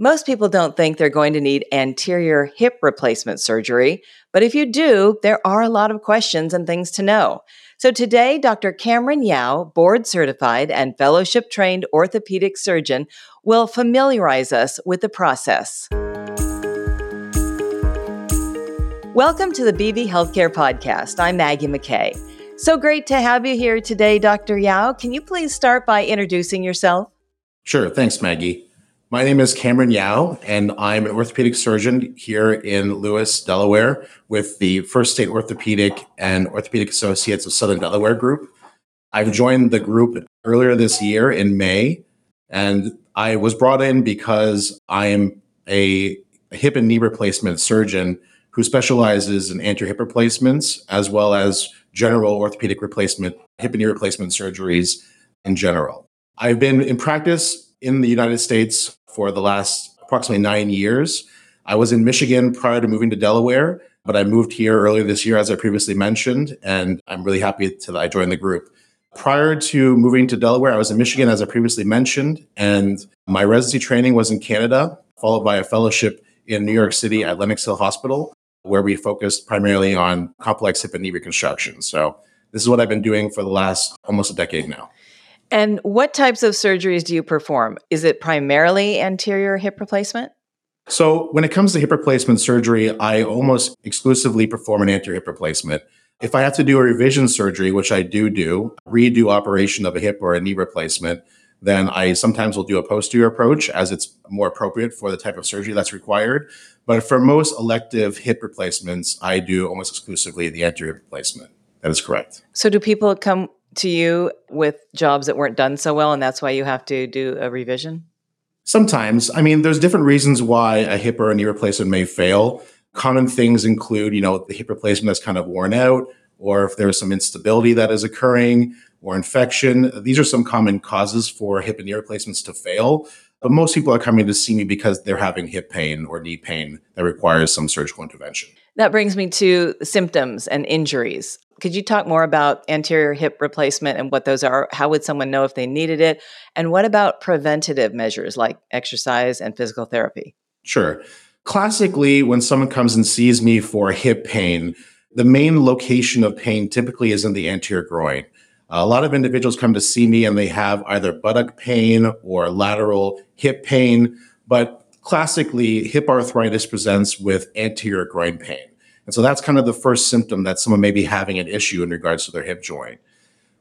Most people don't think they're going to need anterior hip replacement surgery, but if you do, there are a lot of questions and things to know. So today, Dr. Cameron Yau, board certified and fellowship trained orthopedic surgeon, will familiarize us with the process. Welcome to the Beebe Healthcare Podcast. I'm Maggie McKay. So great to have you here today, Dr. Yau. Can you please start by introducing yourself? Sure. Thanks, Maggie. My name is Cameron Yau, and I'm an orthopedic surgeon here in Lewes, Delaware, with the First State Orthopedic and Orthopedic Associates of Southern Delaware Group. I've joined the group earlier this year in May, and I was brought in because I am a hip and knee replacement surgeon who specializes in anterior hip replacements as well as general orthopedic replacement, hip and knee replacement surgeries in general. I've been in practice in the United States for the last approximately nine years. I was in Michigan prior to moving to Delaware, but I moved here earlier this year, as I previously mentioned, and I'm really happy that I joined the group. Prior to moving to Delaware, I was in Michigan, as I previously mentioned, and my residency training was in Canada, followed by a fellowship in New York City at Lenox Hill Hospital, where we focused primarily on complex hip and knee reconstruction. So, this is what I've been doing for the last almost a decade now. And what types of surgeries do you perform? Is it primarily anterior hip replacement? So, when it comes to hip replacement surgery, I almost exclusively perform an anterior hip replacement. If I have to do a revision surgery, which I do do, redo operation of a hip or a knee replacement, then I sometimes will do a posterior approach as it's more appropriate for the type of surgery that's required. But for most elective hip replacements, I do almost exclusively the anterior replacement. That is correct. So, do people come to you with jobs that weren't done so well, and that's why you have to do a revision? Sometimes. I mean, there's different reasons why a hip or a knee replacement may fail. Common things include, you know, the hip replacement that's kind of worn out, or if there's some instability that is occurring, or infection. These are some common causes for hip and knee replacements to fail. But most people are coming to see me because they're having hip pain or knee pain that requires some surgical intervention. That brings me to symptoms and injuries. Could you talk more about anterior hip replacement and what those are? How would someone know if they needed it? And what about preventative measures like exercise and physical therapy? Sure. Classically, when someone comes and sees me for hip pain, the main location of pain typically is in the anterior groin. A lot of individuals come to see me and they have either buttock pain or lateral hip pain, but classically, hip arthritis presents with anterior groin pain. And so that's kind of the first symptom that someone may be having an issue in regards to their hip joint.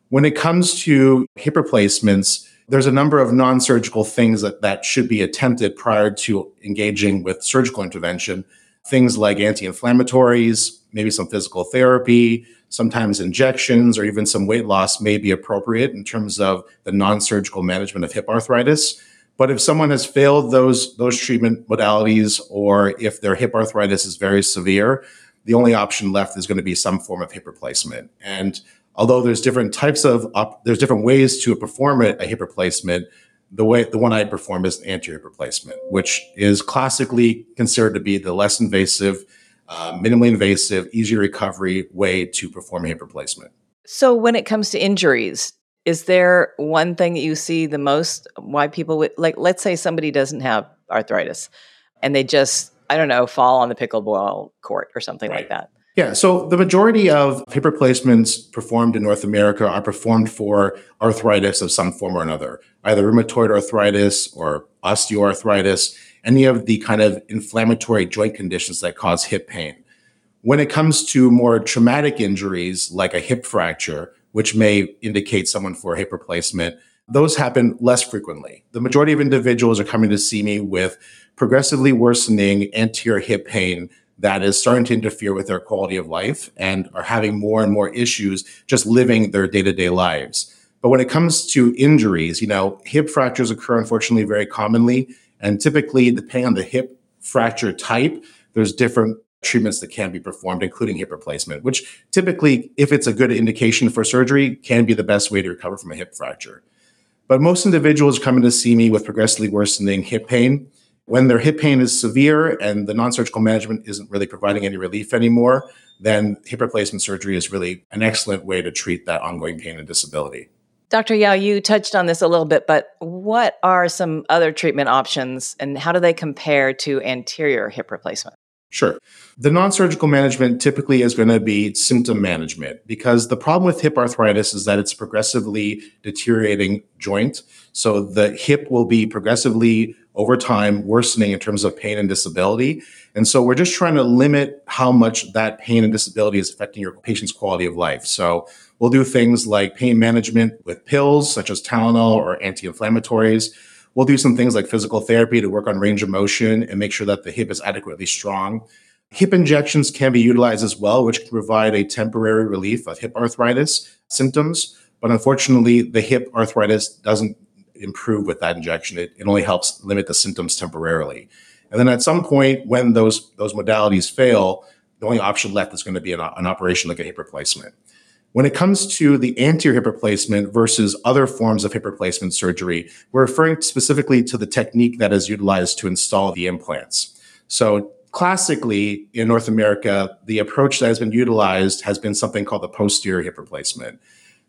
When it comes to hip replacements, there's a number of non surgical things that, that should be attempted prior to engaging with surgical intervention. Things like anti inflammatories, maybe some physical therapy, sometimes injections, or even some weight loss may be appropriate in terms of the non surgical management of hip arthritis. But if someone has failed those, those treatment modalities, or if their hip arthritis is very severe, the only option left is going to be some form of hip replacement. And although there's different types of op- there's different ways to perform a, a, hip replacement, the way the one I perform is an anterior hip replacement, which is classically considered to be the less invasive, uh, minimally invasive, easier recovery way to perform a hip replacement. So when it comes to injuries, is there one thing that you see the most why people would like let's say somebody doesn't have arthritis and they just I don't know, fall on the pickleball court or something right. like that. Yeah, so the majority of hip replacements performed in North America are performed for arthritis of some form or another, either rheumatoid arthritis or osteoarthritis, any of the kind of inflammatory joint conditions that cause hip pain. When it comes to more traumatic injuries like a hip fracture, which may indicate someone for a hip replacement, those happen less frequently. The majority of individuals are coming to see me with progressively worsening anterior hip pain that is starting to interfere with their quality of life and are having more and more issues just living their day to day lives. But when it comes to injuries, you know, hip fractures occur unfortunately very commonly. And typically, depending on the hip fracture type, there's different treatments that can be performed, including hip replacement, which typically, if it's a good indication for surgery, can be the best way to recover from a hip fracture. But most individuals coming to see me with progressively worsening hip pain when their hip pain is severe and the non surgical management isn't really providing any relief anymore, then hip replacement surgery is really an excellent way to treat that ongoing pain and disability. Dr. Yau, you touched on this a little bit, but what are some other treatment options and how do they compare to anterior hip replacement? Sure. The non surgical management typically is going to be symptom management because the problem with hip arthritis is that it's progressively deteriorating joint. So the hip will be progressively over time worsening in terms of pain and disability. And so we're just trying to limit how much that pain and disability is affecting your patient's quality of life. So we'll do things like pain management with pills such as Tylenol or anti inflammatories We'll do some things like physical therapy to work on range of motion and make sure that the hip is adequately strong. Hip injections can be utilized as well, which can provide a temporary relief of hip arthritis symptoms. But unfortunately, the hip arthritis doesn't improve with that injection. It, it only helps limit the symptoms temporarily. And then at some point, when those, those modalities fail, the only option left is going to be an, an operation like a hip replacement. When it comes to the anterior hip replacement versus other forms of hip replacement surgery, we're referring specifically to the technique that is utilized to install the implants. So classically in North America, the approach that has been utilized has been something called the posterior hip replacement.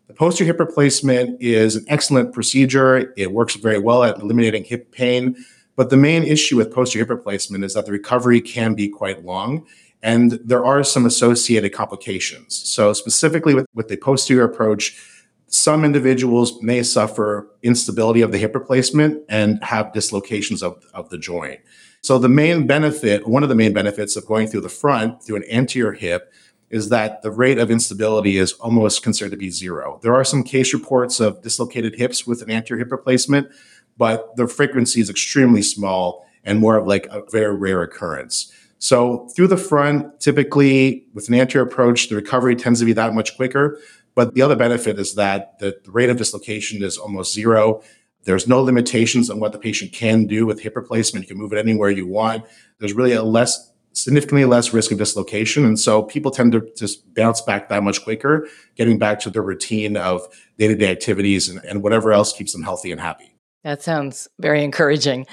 The posterior hip replacement is an excellent procedure. It works very well at eliminating hip pain. But the main issue with posterior hip replacement is that the recovery can be quite long and there are some associated complications. So, specifically with, with the posterior approach, some individuals may suffer instability of the hip replacement and have dislocations of, of the joint. So, the main benefit, one of the main benefits of going through the front, through an anterior hip, is that the rate of instability is almost considered to be zero. There are some case reports of dislocated hips with an anterior hip replacement, but the frequency is extremely small and more of like a very rare occurrence. So through the front, typically with an anterior approach, the recovery tends to be that much quicker. But the other benefit is that the rate of dislocation is almost zero. There's no limitations on what the patient can do with hip replacement. You can move it anywhere you want. There's really a less, significantly less risk of dislocation. And so people tend to just bounce back that much quicker, getting back to their routine of day to day activities and, and whatever else keeps them healthy and happy. That sounds very encouraging.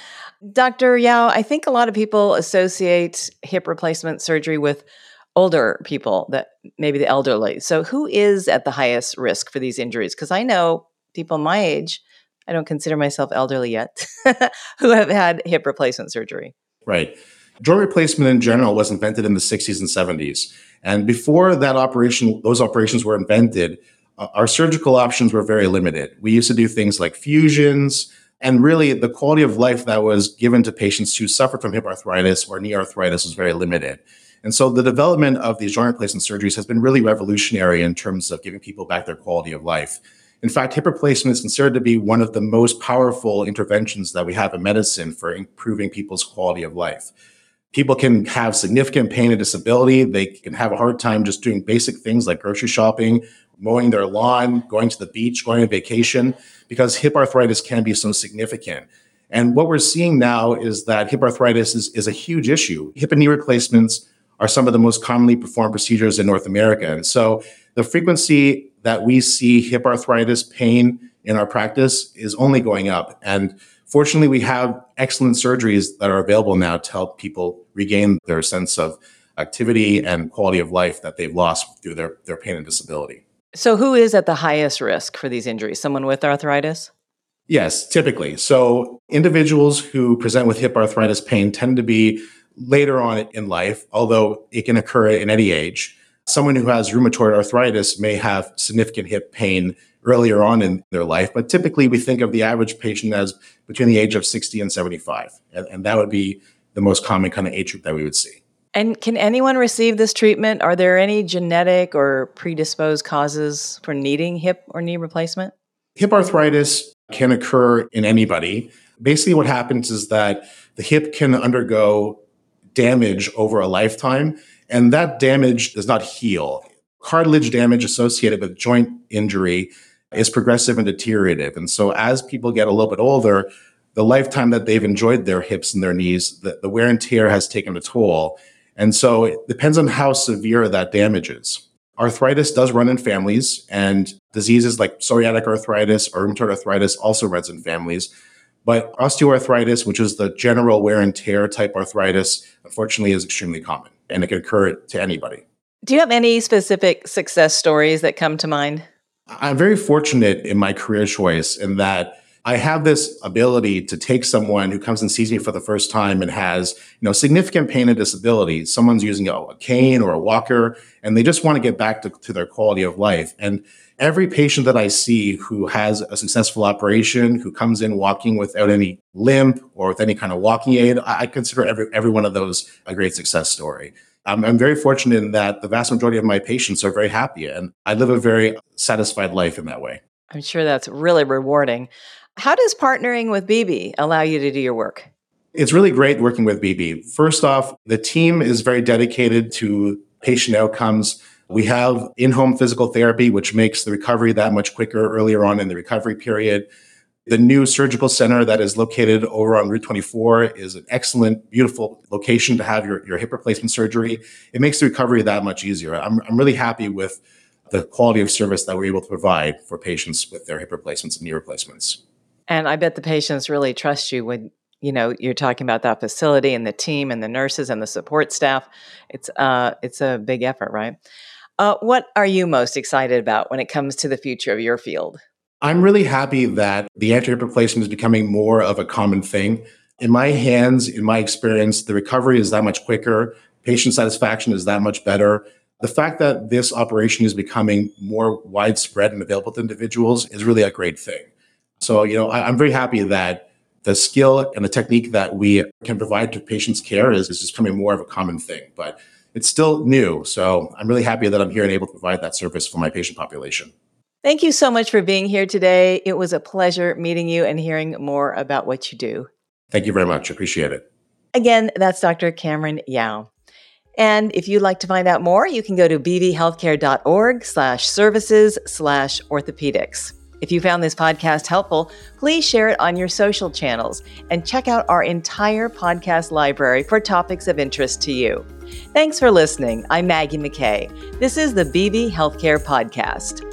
Dr. Yau, I think a lot of people associate hip replacement surgery with older people, that maybe the elderly. So, who is at the highest risk for these injuries? Because I know people my age, I don't consider myself elderly yet, who have had hip replacement surgery. Right. Joint replacement in general was invented in the 60s and 70s. And before that operation, those operations were invented, uh, our surgical options were very limited. We used to do things like fusions, and really, the quality of life that was given to patients who suffered from hip arthritis or knee arthritis was very limited. And so the development of these joint replacement surgeries has been really revolutionary in terms of giving people back their quality of life. In fact, hip replacement is considered to be one of the most powerful interventions that we have in medicine for improving people's quality of life. People can have significant pain and disability. They can have a hard time just doing basic things like grocery shopping, mowing their lawn, going to the beach, going on vacation because hip arthritis can be so significant. And what we're seeing now is that hip arthritis is, is a huge issue. Hip and knee replacements are some of the most commonly performed procedures in North America. And so the frequency that we see hip arthritis pain in our practice is only going up. And fortunately, we have excellent surgeries that are available now to help people regain their sense of activity and quality of life that they've lost through their, their pain and disability. So, who is at the highest risk for these injuries? Someone with arthritis? Yes, typically. So, individuals who present with hip arthritis pain tend to be later on in life, although it can occur in any age. Someone who has rheumatoid arthritis may have significant hip pain earlier on in their life, but typically we think of the average patient as between the age of 60 and 75. And, and that would be the most common kind of age group that we would see. And can anyone receive this treatment? Are there any genetic or predisposed causes for needing hip or knee replacement? Hip arthritis can occur in anybody. Basically, what happens is that the hip can undergo damage over a lifetime, and that damage does not heal. Cartilage damage associated with joint injury is progressive and deteriorative. And so, as people get a little bit older, the lifetime that they've enjoyed their hips and their knees, the, the wear and tear has taken a toll. And so it depends on how severe that damage is. Arthritis does run in families, and diseases like psoriatic arthritis or rheumatoid arthritis also runs in families. But osteoarthritis, which is the general wear and tear type arthritis, unfortunately is extremely common and it can occur to anybody. Do you have any specific success stories that come to mind? I'm very fortunate in my career choice in that I have this ability to take someone who comes and sees me for the first time and has, you know, significant pain and disability. Someone's using a, a cane or a walker, and they just want to get back to, to their quality of life. And every patient that I see who has a successful operation, who comes in walking without any limp or with any kind of walking aid, I consider every every one of those a great success story. I'm, I'm very fortunate in that the vast majority of my patients are very happy, and I live a very satisfied life in that way. I'm sure that's really rewarding. How does partnering with Beebe allow you to do your work? It's really great working with Beebe. First off, the team is very dedicated to patient outcomes. We have in home physical therapy, which makes the recovery that much quicker earlier on in the recovery period. The new surgical center that is located over on Route 24 is an excellent, beautiful location to have your, your hip replacement surgery. It makes the recovery that much easier. I'm, I'm really happy with the quality of service that we're able to provide for patients with their hip replacements and knee replacements. And I bet the patients really trust you when you know you're talking about that facility and the team and the nurses and the support staff. It's uh, it's a big effort, right? Uh, what are you most excited about when it comes to the future of your field? I'm really happy that the anterior replacement is becoming more of a common thing. In my hands, in my experience, the recovery is that much quicker. Patient satisfaction is that much better. The fact that this operation is becoming more widespread and available to individuals is really a great thing. So, you know, I, am very happy that the skill and the technique that we can provide to patients' care is, is just becoming more of a common thing. But it's still new. So I'm really happy that I'm here and able to provide that service for my patient population. Thank you so much for being here today. It was a pleasure meeting you and hearing more about what you do. Thank you very much. Appreciate it. Again, that's Dr. Cameron Yau. And if you'd like to find out more, you can go to beebehealthcare.org slash services slash orthopedics. If you found this podcast helpful, please share it on your social channels and check out our entire podcast library for topics of interest to you. Thanks for listening. I'm Maggie McKay. This is the Beebe Healthcare Podcast.